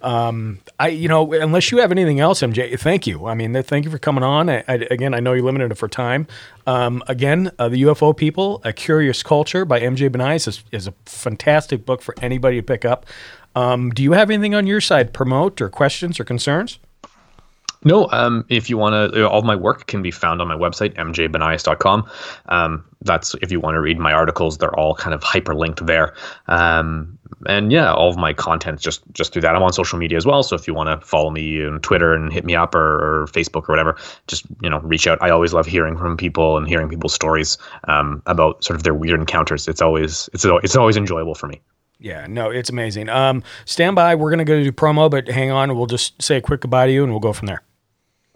Um, I, you know, unless you have anything else, MJ, thank you. I mean, thank you for coming on. I, I, again, I know you're limited for time. Um, again, uh, the UFO People, A Curious Culture by MJ Banias is, is a fantastic book for anybody to pick up. Um, do you have anything on your side, promote or questions or concerns? No, um, if you want to, all of my work can be found on my website, mjbanias.com. Um, that's if you want to read my articles, they're all kind of hyperlinked there. Um, and yeah, all of my content's just just through that. I'm on social media as well, so if you want to follow me on Twitter and hit me up or, or Facebook or whatever, just you know reach out. I always love hearing from people and hearing people's stories um, about sort of their weird encounters. It's always it's it's always enjoyable for me. Yeah, no, it's amazing. Um, stand by. We're gonna go do promo, but hang on. We'll just say a quick goodbye to you, and we'll go from there.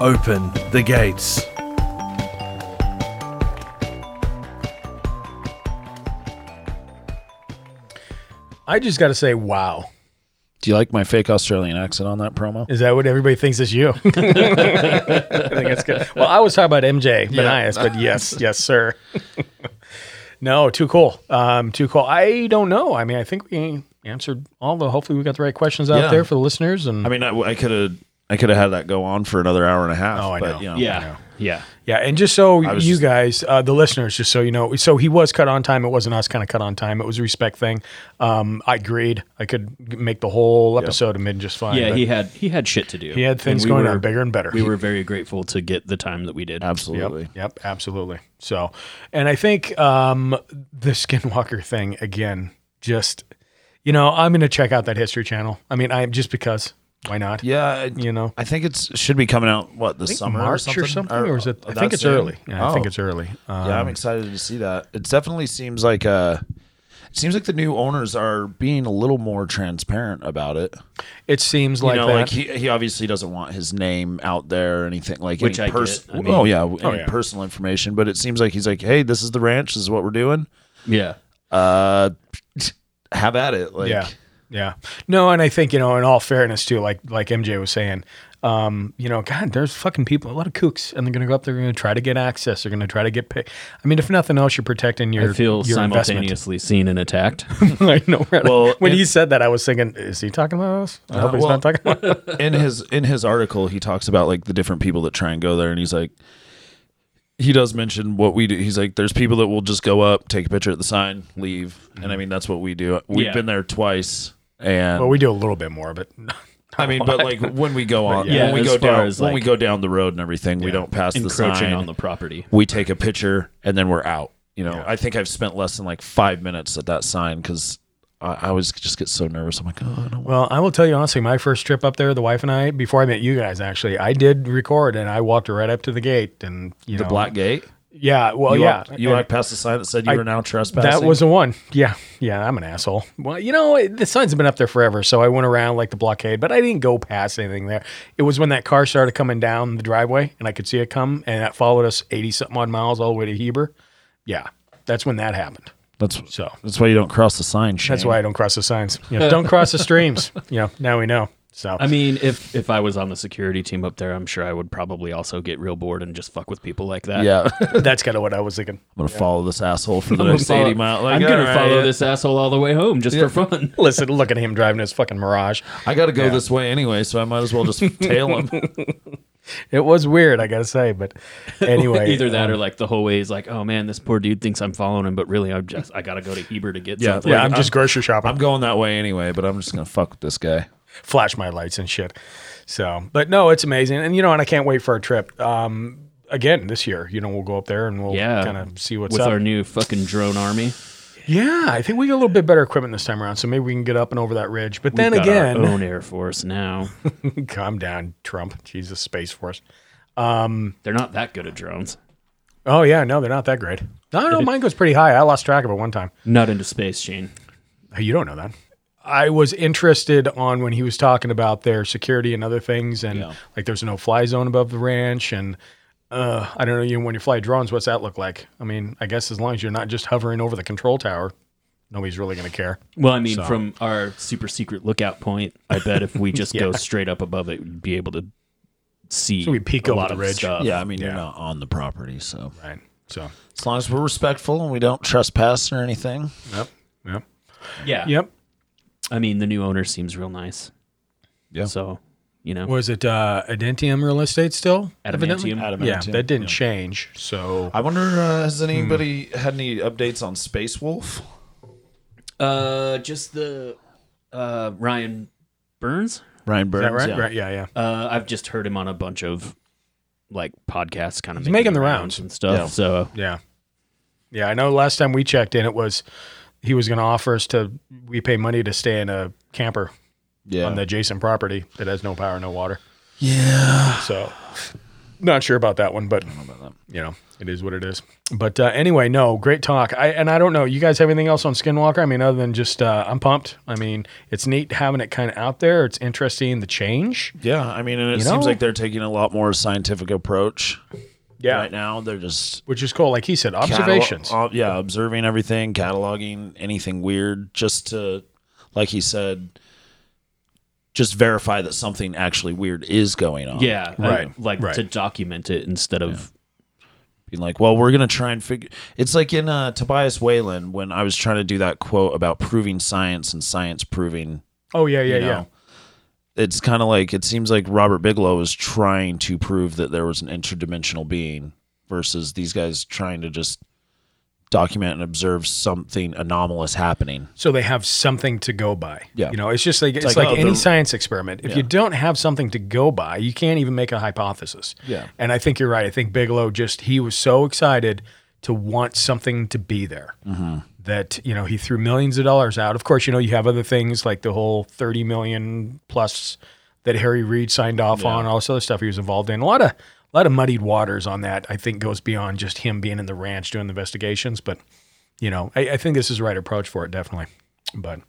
Open the gates. I just got to say, wow. do you like my fake australian accent on that promo Is that what everybody thinks is you? *laughs* *laughs* I think it's good. Well, I was talking about MJ Banias, but yes, yes, sir. *laughs* no, too cool. Um, too cool. I don't know. I mean, I think we answered all the. Hopefully, we got the right questions out Yeah. there for the listeners. And i mean i could have i could have had that go on for another hour and a half Oh, I but know. you know Yeah. Yeah. Yeah, and just so was you just- guys, uh, the listeners, just so you know, so he was cut on time. It wasn't us kind of cut on time. It was a respect thing. Um, I agreed. I could make the whole episode have been just fine. Yeah, he had he had shit to do. he had things we going were- on bigger and better. We were very grateful to get the time that we did. absolutely Yep, yep, absolutely. So, and I think um, the *laughs* Skinwalker thing again, just you know, I'm going to check out that History Channel. I mean, I just because why not? yeah You know, I think it's should be coming out what the summer March or something, or is it? I think it's soon? early. Yeah, I think Oh. it's early. Um, yeah, I'm excited to see that. It definitely seems like uh it seems like the new owners are being a little more transparent about it. It seems You like know, that. like he, he obviously doesn't want his name out there or anything like Which any I pers- get. I mean- oh yeah, any yeah. personal information. But it seems like he's like, hey, this is the ranch. This is what we're doing. Yeah. Uh, *laughs* have at it. Like, yeah, yeah. No, and I think you know, in all fairness too, like like MJ was saying, um, you know, God, there's fucking people, a lot of kooks, and they're gonna go up there, they're gonna try to get access, they're gonna try to get pick. I mean, if nothing else, you're protecting your I feel your investment. simultaneously seen and attacked. *laughs* I know. Right? Well, when and- he said that, I was thinking, is he talking about us? I hope he's well- not talking about. us. *laughs* in his in his article he talks about like the different people that try and go there and he's like he does mention what we do he's like there's people that will just go up take a picture at the sign leave and i mean that's what we do we've Yeah. been there twice and well, we do a little bit more, but i mean but like when we go on yeah, when we go down as, when we go down the road and everything we don't pass the Encroaching sign on the property. we take a picture and then we're out you know i think i've spent less than like five minutes at that sign because I, I always just get so nervous. I'm like, oh, I don't. Well, I will tell you honestly, my first trip up there, the wife and I, before I met you guys, actually, I did record and I walked right up to the gate and you the know, black gate. Yeah, well, you yeah, Walked, you and- walked past the sign that said you I- were now trespassing. That was the one. Yeah, yeah, I'm an asshole. Well, you know, it- the signs have been up there forever, so I went around like the blockade, but I didn't go past anything there. It was when that car started coming down the driveway, and I could see it come, and that followed us 80 something odd miles all the way to Heber. Yeah, that's when that happened. That's so. That's why you don't cross the sign. Shane. That's why I don't cross the signs. You know, don't cross the streams. *laughs* You know, now we know. So I mean, if if I was on the security team up there, I'm sure I would probably also get real bored and just fuck with people like that. Yeah. *laughs* that's kind of what I was thinking. I'm gonna follow this asshole for the next follow- 80 mile. Like, I'm gonna all right, follow yeah. this asshole all the way home just Yeah. for fun. *laughs* Listen, look at him driving his fucking Mirage. I got to go Yeah. this way anyway, so I might as well just *laughs* tail him. It was weird, I gotta say, but anyway, either that um, or like the whole way is like, oh man, this poor dude thinks I'm following him, but really I'm just I gotta go to Heber to get Yeah, something. yeah, I'm just grocery shopping. I'm going that way anyway, but I'm just gonna fuck with this guy. Flash my lights and shit. So, but no, it's amazing, and you know, and I can't wait for our trip. Um, again this year, you know, we'll go up there and we'll yeah, kind of see what's with up. With our new fucking drone army. yeah, I think we got a little bit better equipment this time around, so maybe we can get up and over that ridge. But then We've got our again, own air force now. *laughs* calm down, Trump. Jesus, Space Force. Um, They're not that good at drones. oh yeah, no, they're not that great. No, no, *laughs* mine goes pretty high. I lost track of it one time. Not into space, Shane. You don't know that. I was interested on when he was talking about their security and other things, and like there's no fly zone above the ranch, and uh, I don't know. You know, when you fly drones, what's that look like? I mean, I guess as long as you're not just hovering over the control tower, nobody's really going to care. Well, I mean, So- from our super secret lookout point, I bet if we *laughs* just go straight up above it, we'd be able to see So we peek a over lot the of ridge. stuff. Yeah, I mean Yeah. you're not on the property, so right. So as long as we're respectful and we don't trespass or anything. Yep. Yep. Yeah. Yep. I mean, the new owner seems real nice. Yeah. So, you know, Was it uh, Adentium Real Estate still? evidently? Adamantium. Yeah, that didn't yeah. change. So I wonder uh, has anybody had any updates on Space Wolf? uh, just the uh, Ryan Burns. Ryan is Burns. that right? yeah. Right. Yeah. Yeah. Uh, I've just heard him on a bunch of like podcasts, kind of He's making the rounds. and stuff. Yeah. So Yeah. Yeah, I know last time we checked in, it was he was going to offer us to we pay money to stay in a camper Yeah. on the adjacent property that has no power, no water. yeah. So not sure about that one, but you know, it is what it is. But uh, anyway, no, great talk. I and I don't know, you guys have anything else on Skinwalker? I mean, other than just uh, I'm pumped. I mean, it's neat having it kind of out there. It's interesting the change. Yeah, I mean, and it You seems know? like they're taking a lot more scientific approach Yeah, right now. They're just which is cool. Like he said, observations. Catalog- uh, yeah, observing everything, cataloging anything weird, just to, like he said, just verify that something actually weird is going on. yeah, I- Right, like right. to document it instead of Being like, well, we're gonna try and figure. It's like in uh, Tobias Wayland when I was trying to do that quote about proving science and science proving. oh yeah, yeah, you yeah. It's kind of like it seems like Robert Bigelow is trying to prove that there was an interdimensional being versus these guys trying to just document and observe something anomalous happening. so they have something to go by. Yeah. You know, it's just like it's, like, like, oh, any science experiment. If Yeah. you don't have something to go by, you can't even make a hypothesis. Yeah. And I think you're right. I think Bigelow just he was so excited to want something to be there Mm-hmm. That you know he threw millions of dollars out. Of course, you know you have other things like the whole thirty million plus that Harry Reid signed off on, all this other stuff he was involved in. A lot of a lot of muddied waters on that. I think goes beyond just him being in the ranch doing the investigations, but you know, I, I think this is the right approach for it, definitely. But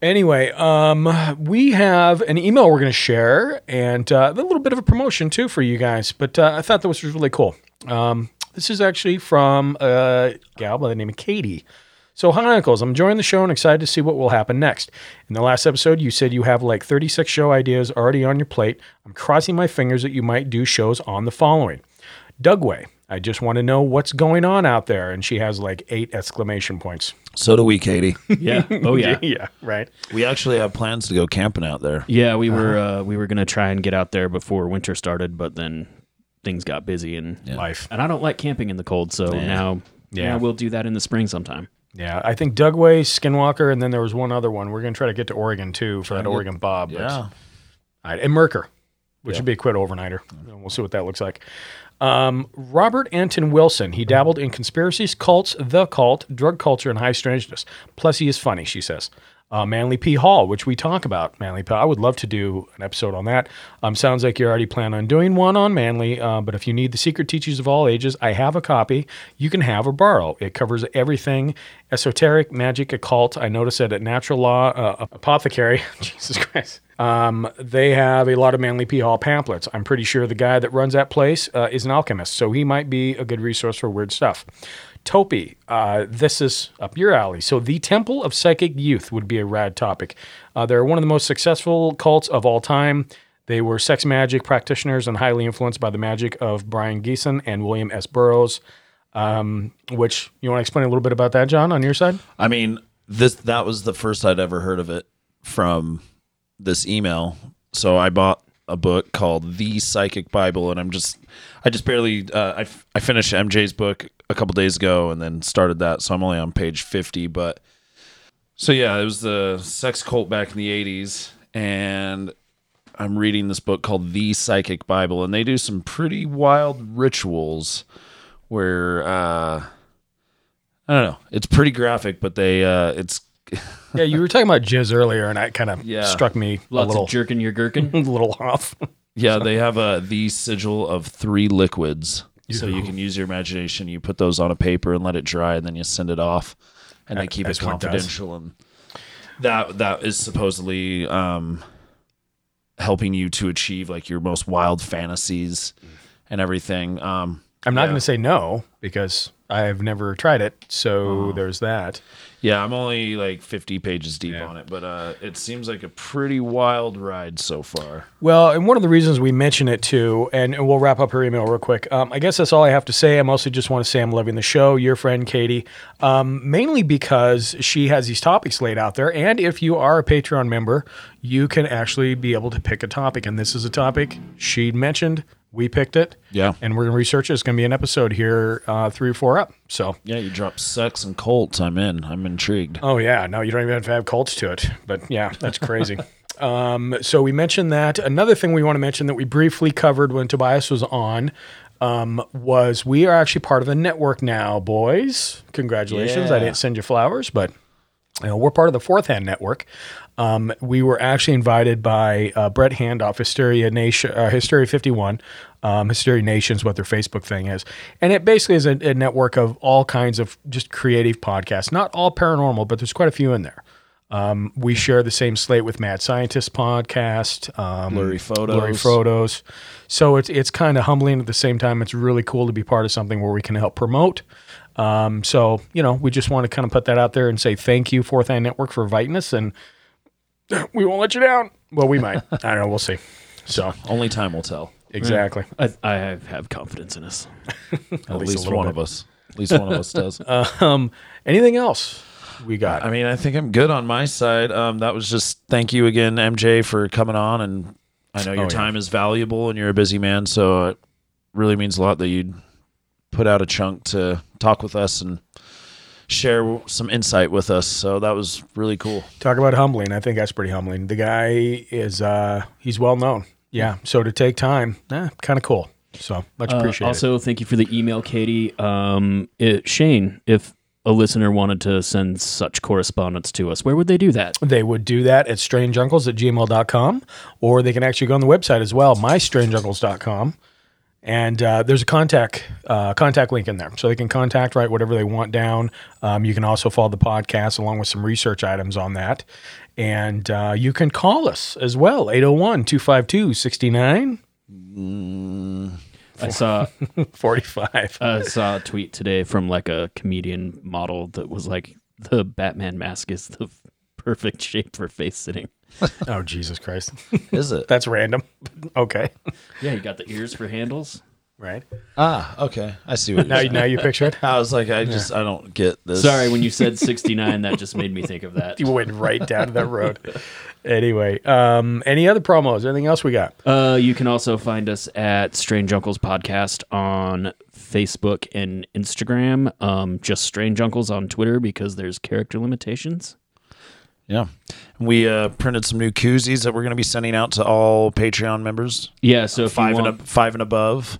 anyway, um, we have an email we're going to share and uh, a little bit of a promotion too for you guys. But uh, I thought that was really cool. Um, this is actually from a gal by the name of Katie. So, hi, Uncles. I'm enjoying the show and excited to see what will happen next. In the last episode, you said you have like 36 show ideas already on your plate. I'm crossing my fingers that you might do shows on the following Dugway. I just want to know what's going on out there. And she has like eight exclamation points. So do we, Katie. yeah. Oh *laughs* yeah. yeah, right. we actually have plans to go camping out there. Yeah, we were uh, we were gonna try and get out there before winter started, but then things got busy and Life. and I don't like camping in the cold, so now Yeah. yeah we'll do that in the spring sometime. Yeah, I think Dugway, Skinwalker, and then there was one other one. We're going to try to get to Oregon too for that to get- Oregon Bob. Yeah. All right, and Merker. which Yeah. would be a quit overnighter. And We'll see what that looks like. Um, Robert Anton Wilson. He dabbled in conspiracies, cults, the cult, drug culture, and high strangeness. Plus, he is funny, she says. Uh, Manly P. Hall, which we talk about. Manly P. I would love to do an episode on that. Um, sounds like you already plan on doing one on Manly, uh, but if you need the Secret Teachings of All Ages, I have a copy. You can have or borrow. It covers everything esoteric, magic, occult. I noticed it at Natural Law uh, Apothecary. *laughs* Jesus Christ. Um, they have a lot of Manly P. Hall pamphlets. I'm pretty sure the guy that runs that place uh, is an alchemist, so he might be a good resource for weird stuff. TOPY, uh, this is up your alley. So, the Temple of Psychic Youth would be a rad topic. Uh, they're one of the most successful cults of all time. They were sex magic practitioners and highly influenced by the magic of Brion Gysin and William S. Burroughs. Um, which you want to explain a little bit about that, John, on your side? I mean, this that was the first I'd ever heard of it from this email. So I bought a book called The Psychic Bible, and I'm just I just barely uh, I f- I finished MJ's book a couple days ago, and then started that. So I'm only on page 50, but so yeah, it was the sex cult back in the 80s, and I'm reading this book called The Psychic Bible, and they do some pretty wild rituals where uh I don't know. It's pretty graphic, but they uh it's Yeah, you were talking about jizz earlier, and that kind of Yeah. struck me Lots a little, of jerking your gherkin. *laughs* a little off. yeah, they have a the sigil of three liquids. So you can use your imagination. You put those on a paper and let it dry, and then you send it off, and they keep it As one does. confidential. And that that is supposedly um, helping you to achieve like your most wild fantasies and everything. Um, I'm not yeah. going to say no because I've never tried it. So there's that. Yeah, I'm only like 50 pages deep on it, but uh, it seems like a pretty wild ride so far. Well, and one of the reasons we mention it too, and, and we'll wrap up her email real quick. Um, I guess that's all I have to say. I mostly just want to say I'm loving the show. Your friend Katie, um, mainly because she has these topics laid out there, and if you are a Patreon member, you can actually be able to pick a topic. And this is a topic she mentioned. We picked it. Yeah. And we're gonna research it. It's gonna be an episode here, uh, three or four up. So Yeah, you drop sex and cults. I'm in. I'm intrigued. Oh yeah, no, you don't even have to have cults to it. But yeah, that's crazy. *laughs* um, so we mentioned that. Another thing we want to mention that we briefly covered when Tobias was on um, was we are actually part of the network now, boys. Congratulations! I didn't send you flowers, but you know, we're part of the Fourth Hand Network. Um, we were actually invited by uh, Brett Handoff, Hysteria Nation, uh, Hysteria 51. Um, Hysteria Nation is what their Facebook thing is. And it basically is a, a network of all kinds of just creative podcasts. Not all paranormal, but there's quite a few in there. Um, we share the same slate with Mad Scientist podcast, um, Blurry Photos. Blurry Photos. So it's it's kind of humbling at the same time. It's really cool to be part of something where we can help promote. Um, so you know, we just want to kind of put that out there and say thank you, Fourth Network, for inviting us, and we won't let you down. Well, we might. *laughs* I don't know. We'll see. So Only time will tell. Exactly. I, I have, have confidence in us. *laughs* At, least least, one bit. of us. At least one of us does. *laughs* Um, anything else we got? I mean, I think I'm good on my side. Um, that was just thank you again, MJ, for coming on. And I know your Oh, yeah. time is valuable and you're a busy man. So it really means a lot that you'd put out a chunk to talk with us and share some insight with us. So that was really cool. Talk about humbling. I think that's pretty humbling. The guy is uh he's well known. Yeah. So to take time, eh, kind of cool. So much Uh, appreciated. also, thank you for the email, Katie. Um, it, Shane, if a listener wanted to send such correspondence to us, where would they do that? they would do that at strangeuncles at gmail.com or they can actually go on the website as well, mystrangeuncles.com. And uh, there's a contact uh, contact link in there, so they can contact, write whatever they want down. Um, you can also follow the podcast along with some research items on that. And uh, you can call us as well, 801 252 69 I saw *laughs* 45. I saw a tweet today from like a comedian model that was like the Batman mask is the perfect shape for face sitting. *laughs* Oh, Jesus Christ. Is it? That's random. *laughs* okay. Yeah, you got the ears for handles. Right. ah, okay. I see what Now, you're now you picture it? *laughs* I was like, I just, I don't get this. Sorry, when you said 69, that just made me think of that. You went right down that road. Anyway, um, any other promos? Anything else we got? Uh, you can also find us at Strange Uncles Podcast on Facebook and Instagram. Um, just Strange Uncles on Twitter because there's character limitations. Yeah. We uh, printed some new koozies that we're going to be sending out to all Patreon members. Yeah, so five and want- ab- five and above,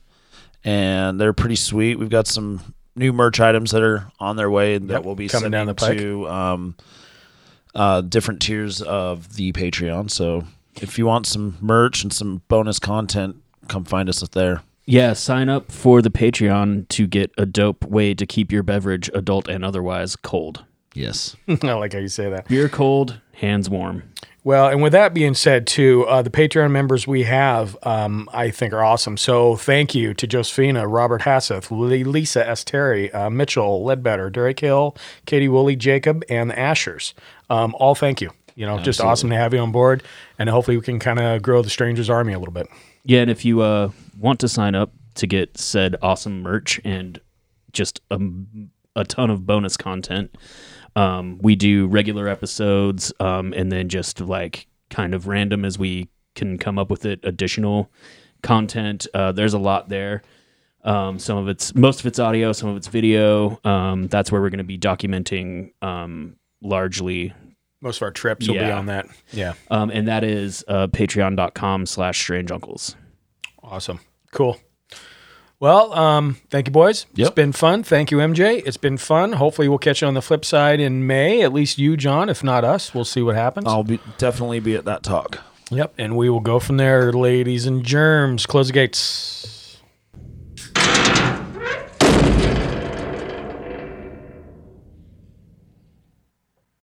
and they're pretty sweet. We've got some new merch items that are on their way and that Yep, will be coming down the pike. to um, uh, different tiers of the Patreon. So if you want some merch and some bonus content, come find us there. Yeah, sign up for the Patreon to get a dope way to keep your beverage, adult and otherwise, cold. Yes. *laughs* I like how you say that. Beer cold, hands warm. Well, and with that being said, too, uh, the Patreon members we have, um, I think, are awesome. So thank you to Josephina, Robert Hasseth, Lisa S. Terry, uh, Mitchell, Ledbetter, Derek Hill, Katie Woolley, Jacob, and the Ashers. Um, all thank you. You know, just awesome to have you on board. And hopefully we can kind of grow the Strangers Army a little bit. Yeah, and if you uh, want to sign up to get said awesome merch and just a, a ton of bonus content, um, we do regular episodes um, and then just like kind of random as we can come up with it additional content. Uh, there's a lot there. Um, some of it's most of it's audio, some of it's video. Um, that's where we're going to be documenting um, largely Most of our trips will be Yeah. on that. Yeah. um, and that is uh, patreon.com slash strange uncles. Awesome. Cool. Well, um, thank you, boys. It's been fun. Thank you, MJ. It's been fun. Hopefully, we'll catch you on the flip side in May. At least you, John, if not us. We'll see what happens. I'll be definitely be at that talk. Yep. And we will go from there, ladies and germs. Close the gates.